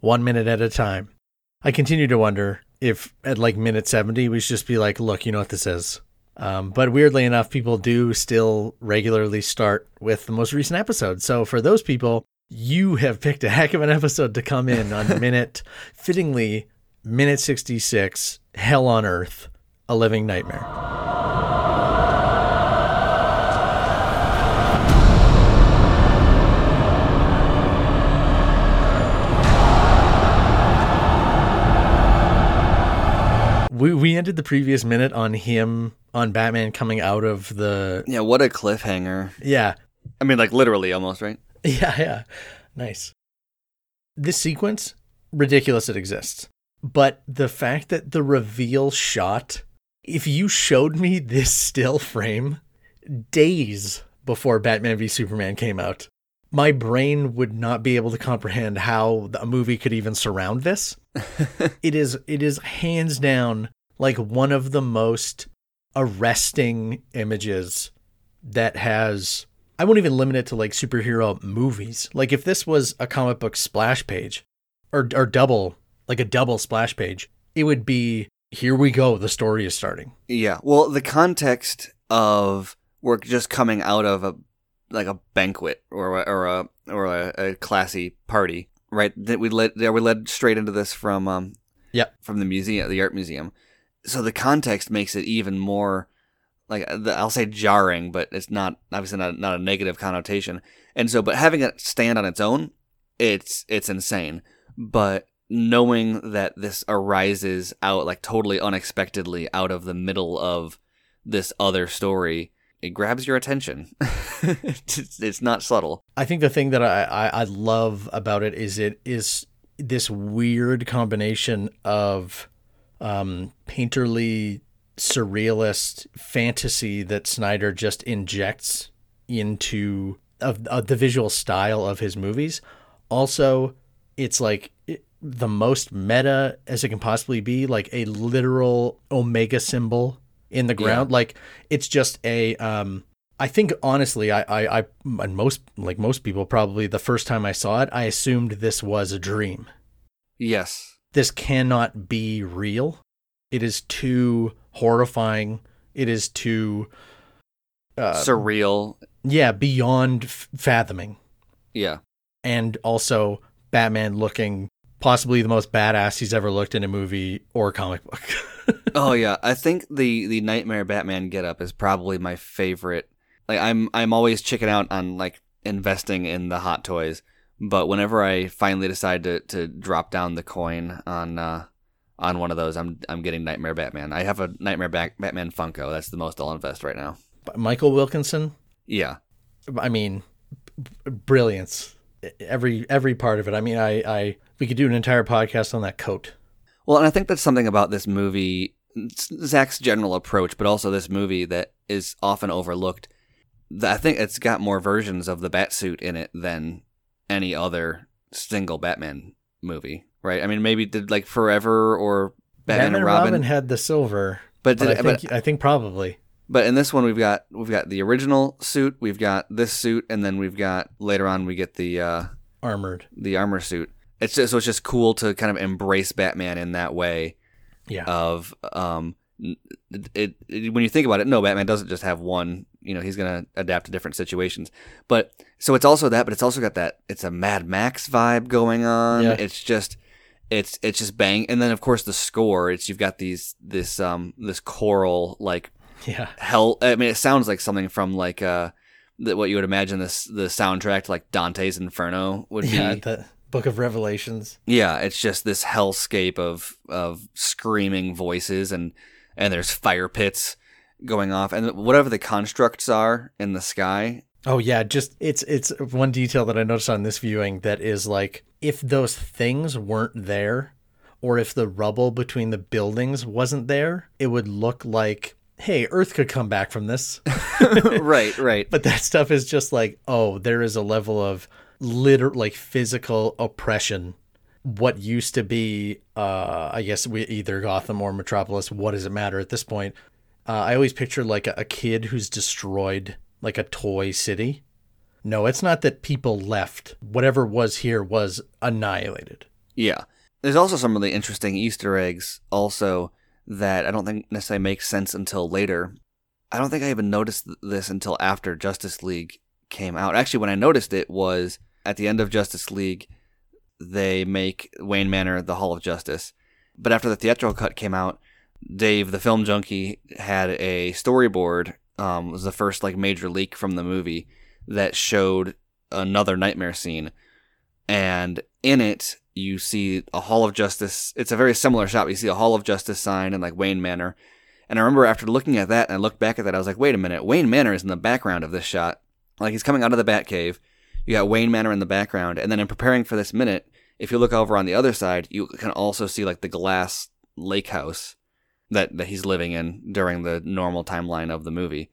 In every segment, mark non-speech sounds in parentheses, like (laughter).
one minute at a time. I continue to wonder if at like minute 70 we should just be like, look, you know what this is. Um, but weirdly enough, people do still regularly start with the most recent episode. So for those people, you have picked a heck of an episode to come in on (laughs) minute, fittingly, minute 66, Hell on Earth, A Living Nightmare. We, we ended the previous minute on him, on Batman coming out of the. Yeah, what a cliffhanger. Yeah, I mean, like literally almost, right? (laughs) Yeah, yeah. Nice. This sequence, ridiculous it exists. But the fact that the reveal shot, if you showed me this still frame days before Batman v Superman came out, my brain would not be able to comprehend how a movie could even surround this. (laughs) it is it is hands down like one of the most arresting images that has I won't even limit it to like superhero movies. Like if this was a comic book splash page or or double like a double splash page, it would be here we go, the story is starting. Yeah. Well, the context of we're just coming out of a like a banquet or a, or a or a, a classy party, right? That we led yeah, we led straight into this from um Yep. from the museum, the art museum. So the context makes it even more like I'll say jarring, but it's not obviously not not a negative connotation. And so, but having it stand on its own, it's it's insane. But knowing that this arises out like totally unexpectedly out of the middle of this other story, it grabs your attention. (laughs) it's, it's not subtle. I think the thing that I, I, I love about it is it is this weird combination of um, painterly surrealist fantasy that Snyder just injects into of, of the visual style of his movies. Also, it's like it, the most meta as it can possibly be, like a literal omega symbol in the ground. Like it's just a um I think honestly, I, I, I, and most like most people probably the first time I saw it, I assumed this was a dream. Yes. This cannot be real. It is too horrifying. It is too, uh, Surreal. yeah, beyond f- fathoming. Yeah. And also, Batman looking possibly the most badass he's ever looked in a movie or comic book. (laughs) oh yeah, I think the the Nightmare Batman getup is probably my favorite. Like I'm I'm always chicken out on like investing in the hot toys, but whenever I finally decide to to drop down the coin on uh on one of those, I'm I'm getting Nightmare Batman. I have a Nightmare Bat- Batman Funko. That's the most I'll invest right now. Michael Wilkinson, Yeah. I mean, b- brilliance. Every every part of it. I mean, I I we could do an entire podcast on that coat. Well, and I think that's something about this movie, Zack's general approach, but also this movie that is often overlooked. I think it's got more versions of the Batsuit in it than any other single Batman movie, right? I mean, maybe did like Forever or Batman, and Robin, had the silver, but but did, I but, think I think probably. but in this one we've got we've got the original suit, we've got this suit, and then we've got later on we get the uh, armored. the armor suit. It's just, so it's just cool to kind of embrace Batman in that way. Yeah. of um it, it, when you think about it no batman doesn't just have one you know he's gonna adapt to different situations but so it's also that but it's also got that it's a mad max vibe going on Yeah. it's just it's it's just bang and then of course the score it's you've got these this um this choral like yeah. hell i mean it sounds like something from like uh the, what you would imagine this the soundtrack to like dante's inferno would be Yeah. The Book of Revelations. yeah, it's just this hellscape of of screaming voices and and there's fire pits going off and whatever the constructs are in the sky. Oh yeah, just it's it's one detail that I noticed on this viewing that is like if those things weren't there, or if the rubble between the buildings wasn't there, it would look like, hey, Earth could come back from this. (laughs) (laughs) right, right. But that stuff is just like, oh, there is a level of liter like physical oppression. What used to be, uh, I guess we either Gotham or Metropolis. What does it matter at this point? Uh, I always picture like a, a kid who's destroyed like a toy city. No, it's not that people left. Whatever was here was annihilated. Yeah. There's also some really interesting Easter eggs also that I don't think necessarily make sense until later. I don't think I even noticed this until after Justice League came out. Actually, when I noticed it was at the end of Justice League, they make Wayne Manor the Hall of Justice. But after the theatrical cut came out, Dave, the film junkie, had a storyboard. Um, was the first like major leak from the movie that showed another nightmare scene, and in it you see a Hall of Justice. It's a very similar shot. You see a Hall of Justice sign and like Wayne Manor, and I remember after looking at that and I looked back at that, I was like, wait a minute, Wayne Manor is in the background of this shot. Like he's coming out of the Batcave. You got Wayne Manor in the background, and then in preparing for this minute, if you look over on the other side, you can also see like the glass lake house that, that he's living in during the normal timeline of the movie.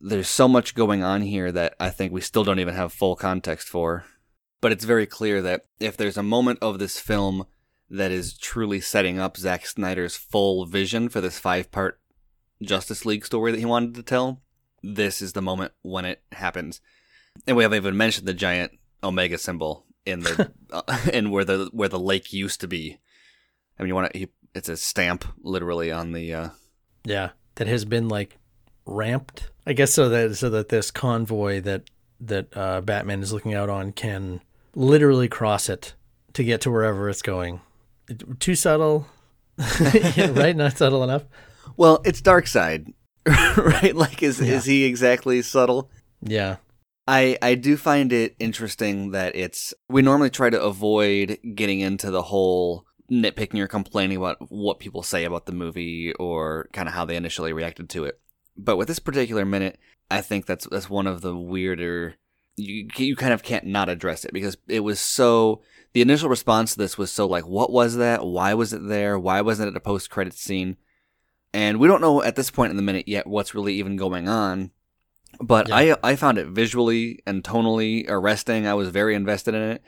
There's so much going on here that I think we still don't even have full context for. But it's very clear that if there's a moment of this film that is truly setting up Zack Snyder's full vision for this five part Justice League story that he wanted to tell, this is the moment when it happens. And we haven't even mentioned the giant Omega symbol in the (laughs) uh, (laughs) in where the where the lake used to be. I mean, you want to it's a stamp literally on the uh yeah that has been like ramped. I guess so that so that this convoy that that uh, batman is looking out on can literally cross it to get to wherever it's going. Too subtle? (laughs) Yeah, right? Not subtle enough? Well it's dark side, right? Like is yeah. is he exactly subtle? Yeah I, I do find it interesting that it's we normally try to avoid getting into the whole nitpicking or complaining about what people say about the movie or kind of how they initially reacted to it. But with this particular minute, I think that's that's one of the weirder. You you kind of can't not address it because it was so. The initial response to this was so like, what was that? Why was it there? Why wasn't it a post credit scene? And we don't know at this point in the minute yet what's really even going on. But yeah. I I found it visually and tonally arresting. I was very invested in it.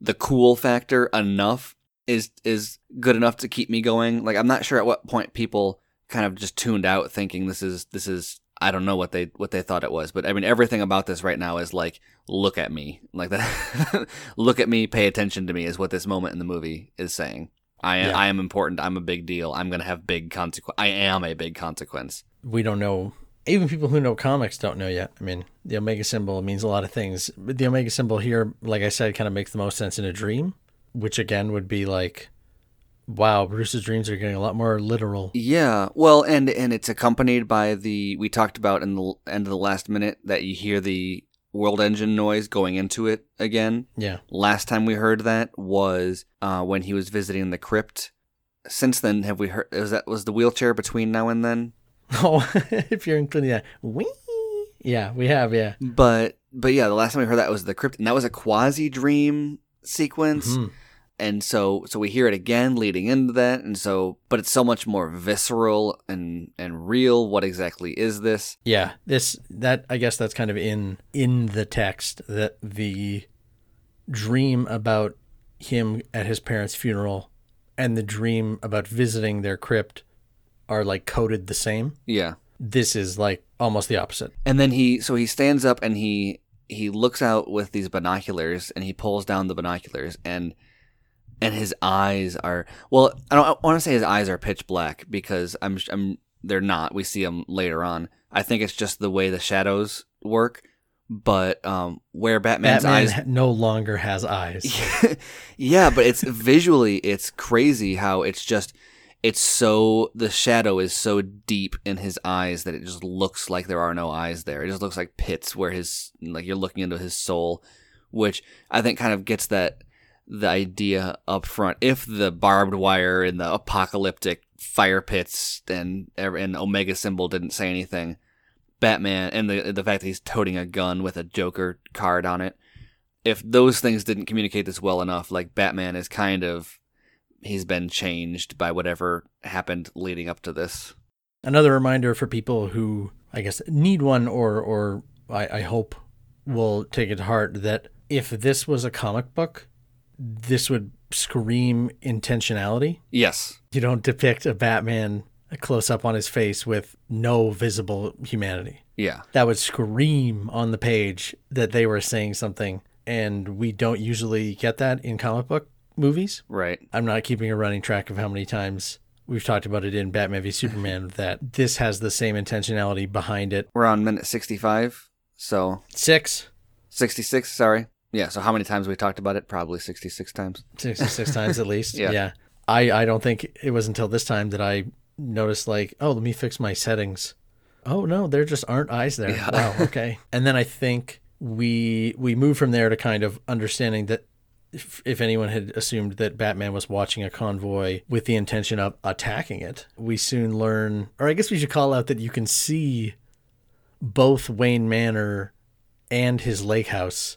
The cool factor enough is is good enough to keep me going. Like I'm not sure at what point people kind of just tuned out thinking this is this is I don't know what they what they thought it was, but I mean everything about this right now is like look at me. Like that (laughs) look at me, pay attention to me is what this moment in the movie is saying. I am, yeah. I am important. I'm a big deal. I'm going to have big consequence. I am a big consequence. We don't know even people who know comics don't know yet. I mean, the Omega symbol means a lot of things. But the Omega symbol here, like I said, kind of makes the most sense in a dream which again would be like wow bruce's dreams are getting a lot more literal. Yeah well and and it's accompanied by the we talked about in the end of the last minute that you hear the world engine noise going into it again. Yeah. Last time we heard that was uh, when he was visiting the crypt. Since then have we heard was that was the wheelchair between now and then (laughs) oh (laughs) if you're including that Whee! yeah we have yeah but but yeah the last time we heard that was the crypt and that was a quasi dream sequence. Mm-hmm. And so so we hear it again leading into that and so but it's so much more visceral and and real what exactly is this? Yeah, this that I guess that's kind of in in the text that the dream about him at his parents' funeral and the dream about visiting their crypt are like coded the same. Yeah. This is like almost the opposite. And then he so he stands up and he he looks out with these binoculars and he pulls down the binoculars and and his eyes are well I don't want to say his eyes are pitch black because I'm I'm they're not we see them later on I think it's just the way the shadows work but um where Batman's Batman eyes no longer has eyes (laughs) yeah but it's visually it's crazy how it's just it's so the shadow is so deep in his eyes that it just looks like there are no eyes there. It just looks like pits where his like you're looking into his soul, which I think kind of gets that the idea up front. If the barbed wire and the apocalyptic fire pits and and Omega symbol didn't say anything, Batman and the the fact that he's toting a gun with a Joker card on it, if those things didn't communicate this well enough, like Batman is kind of he's been changed by whatever happened leading up to this. Another reminder for people who, I guess, need one or, or I, I hope will take it to heart that if this was a comic book, this would scream intentionality. Yes. You don't depict a Batman a close up on his face with no visible humanity. Yeah. That would scream on the page that they were saying something. And we don't usually get that in comic book movies. Right. I'm not keeping a running track of how many times we've talked about it in Batman v Superman (laughs) that this has the same intentionality behind it. We're on minute 65. So Six, 66, sorry. Yeah, so how many times we talked about it? Probably 66 times. 66 (laughs) times at least. Yeah. I, I don't think it was until this time that I noticed, like, oh, let me fix my settings. Oh, no, there just aren't eyes there. Yeah. Wow, (laughs) okay. and then I think we we move from there to kind of understanding that if, if anyone had assumed that Batman was watching a convoy with the intention of attacking it, we soon learn, or I guess we should call out that you can see both Wayne Manor and his lake house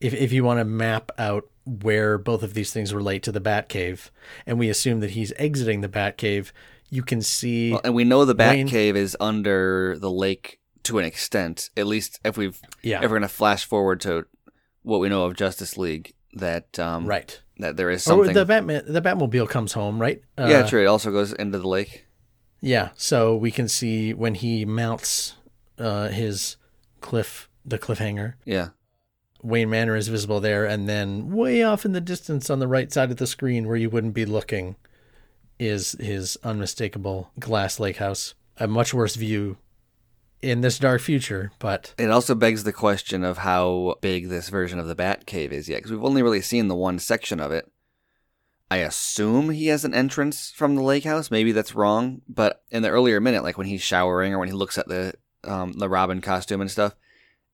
if if you want to map out where both of these things relate to the Batcave, and we assume that he's exiting the Batcave, you can see Well, and we know the Wayne- Batcave is under the lake to an extent. At least if we've yeah, if we're gonna flash forward to what we know of Justice League, that um right. that there is Or something. the Batman, the Batmobile comes home, right? Uh, yeah, true. It also goes into the lake. Yeah, so we can see when he mounts uh, his cliff, the cliffhanger. Yeah. Wayne Manor is visible there, and then way off in the distance on the right side of the screen, where you wouldn't be looking, is his unmistakable glass lake house. A much worse view in this dark future, but It also begs the question of how big this version of the Batcave is yet, because we've only really seen the one section of it. I assume he has an entrance from the lake house. Maybe that's wrong, but in the earlier minute, like when he's showering or when he looks at the um, the Robin costume and stuff,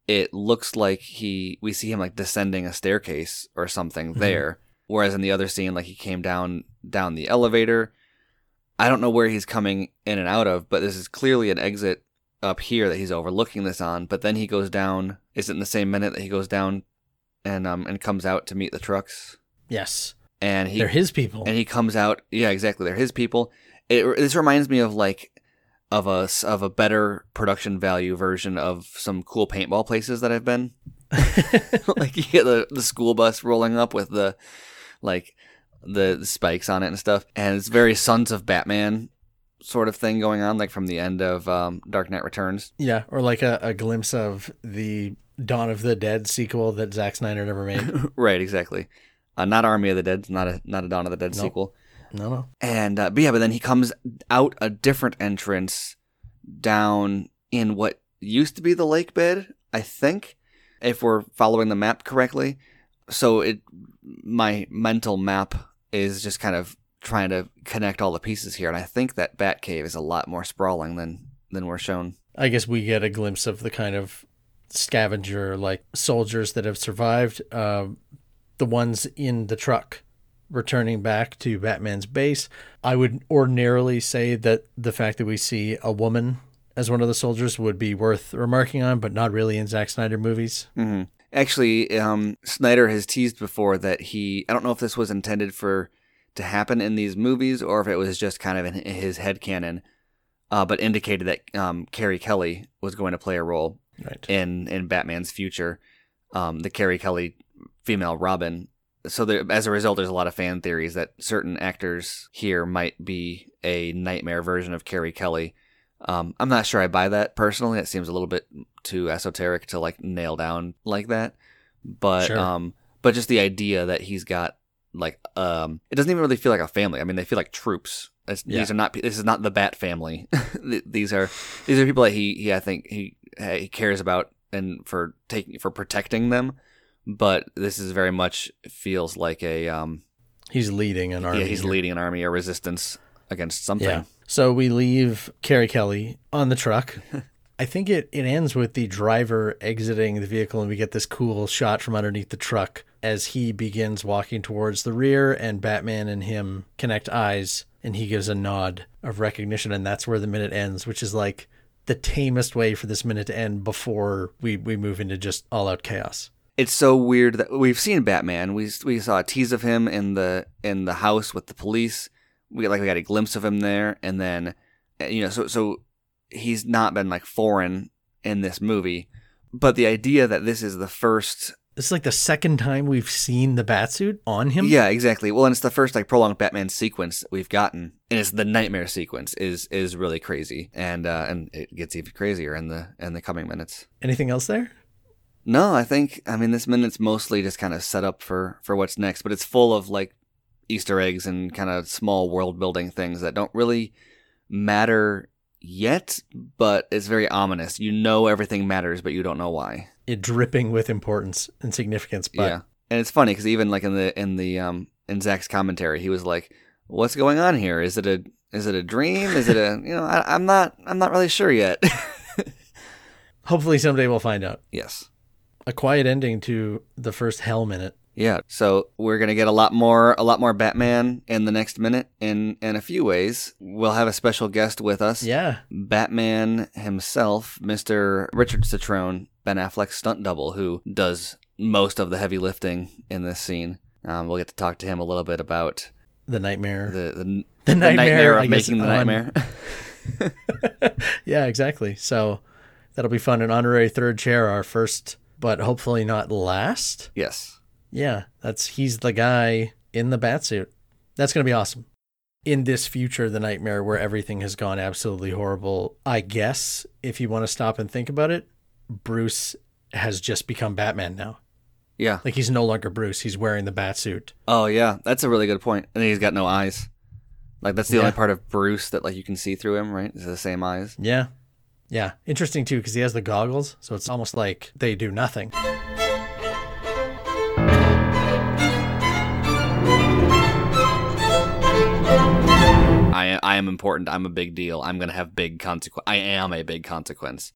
it looks like he we see him like descending a staircase or something Mhm. there. Whereas in the other scene, like he came down down the elevator. I don't know where he's coming in and out of, but this is clearly an exit up here that he's overlooking this on. But then he goes down. Is it in the same minute that he goes down and um and comes out to meet the trucks? yes, And he they're his people. and he comes out. Yeah, exactly. They're his people. It, this reminds me of like of a of a better production value version of some cool paintball places that I've been. (laughs) (laughs) like you get the the school bus rolling up with the like the, the spikes on it and stuff, and it's very Sons of Batman sort of thing going on, like from the end of um, Dark Knight Returns. yeah, or like a, a glimpse of the Dawn of the Dead sequel that Zack Snyder never made. (laughs) right, exactly. Uh, not Army of the Dead, not a not a Dawn of the Dead Nope. sequel. no, no. And uh, but yeah, but then he comes out a different entrance down in what used to be the lake bed, I think, if we're following the map correctly. So it my mental map is just kind of trying to connect all the pieces here, and I think that Batcave is a lot more sprawling than than we're shown. I guess we get a glimpse of the kind of scavenger like soldiers that have survived. Uh, the ones in the truck returning back to Batman's base. I would ordinarily say that the fact that we see a woman as one of the soldiers would be worth remarking on, but not really in Zack Snyder movies. hmm Actually, um, Snyder has teased before that he. I don't know if this was intended for to happen in these movies or if it was just kind of in his head canon, uh, but indicated that um, Carrie Kelly was going to play a role Right. in in Batman's future, um, the Carrie Kelly female Robin. So there, as a result, there's a lot of fan theories that certain actors here might be a nightmare version of Carrie Kelly. Um, I'm not sure I buy that personally. It seems a little bit too esoteric to like nail down like that. But Sure. um, but just the idea that he's got like um, it doesn't even really feel like a family. I mean, they feel like troops. Yeah. These are not. This is not the Bat family. (laughs) these are these are people that he he I think he he cares about and for taking for protecting them. But this is very much feels like a um He's leading an army. yeah he's leading an army or resistance against something. Yeah. So we leave Carrie Kelly on the truck. (laughs) I think it, it ends with the driver exiting the vehicle, and we get this cool shot from underneath the truck as he begins walking towards the rear, and Batman and him connect eyes, and he gives a nod of recognition, and that's where the minute ends, which is like the tamest way for this minute to end before we, we move into just all out chaos. it's so weird that we've seen Batman. We we saw a tease of him in the in the house with the police. We like we got a glimpse of him there, and then you know, so so he's not been like foreign in this movie. But the idea that this is the first This is like the second time we've seen the Batsuit on him. Yeah, exactly. Well, and it's the first like prolonged Batman sequence that we've gotten, and it's the nightmare sequence is is really crazy, and uh, and it gets even crazier in the in the coming minutes. Anything else there? No, I think I mean this minute's mostly just kind of set up for for what's next, but it's full of like Easter eggs and kind of small world building things that don't really matter yet, but it's very ominous. You know everything matters, but you don't know why. It dripping with importance and significance. But yeah, and it's funny because even like in the in the um in Zack's commentary, he was like, "What's going on here? Is it a is it a dream? Is it a (laughs) you know? I, I'm not I'm not really sure yet." (laughs) hopefully someday we'll find out. yes. A quiet ending to the first Hell minute. Yeah, so we're gonna get a lot more, a lot more Batman in the next minute. In in a few ways, we'll have a special guest with us. Yeah. Batman himself, Mister Richard Cetrone, Ben Affleck's stunt double, who does most of the heavy lifting in this scene. Um, we'll get to talk to him a little bit about The nightmare. the the, (laughs) The nightmare, I of making the nightmare. (laughs) (laughs) yeah, exactly. So that'll be fun. An honorary third chair, our first, but hopefully not last. yes. Yeah, that's he's the guy in the batsuit. That's gonna be awesome. In this future, the nightmare where everything has gone absolutely horrible, I guess if you want to stop and think about it, Bruce has just become Batman now. Yeah. Like he's no longer Bruce. He's wearing the batsuit. Oh yeah, that's a really good point. And he's got no eyes. Like that's the Yeah. only part of Bruce that like you can see through him, right? Is the same eyes. Yeah. Yeah. Interesting too, because he has the goggles. So it's almost like they do nothing. I am important. I'm a big deal. I'm gonna have big consequence. I am a big consequence.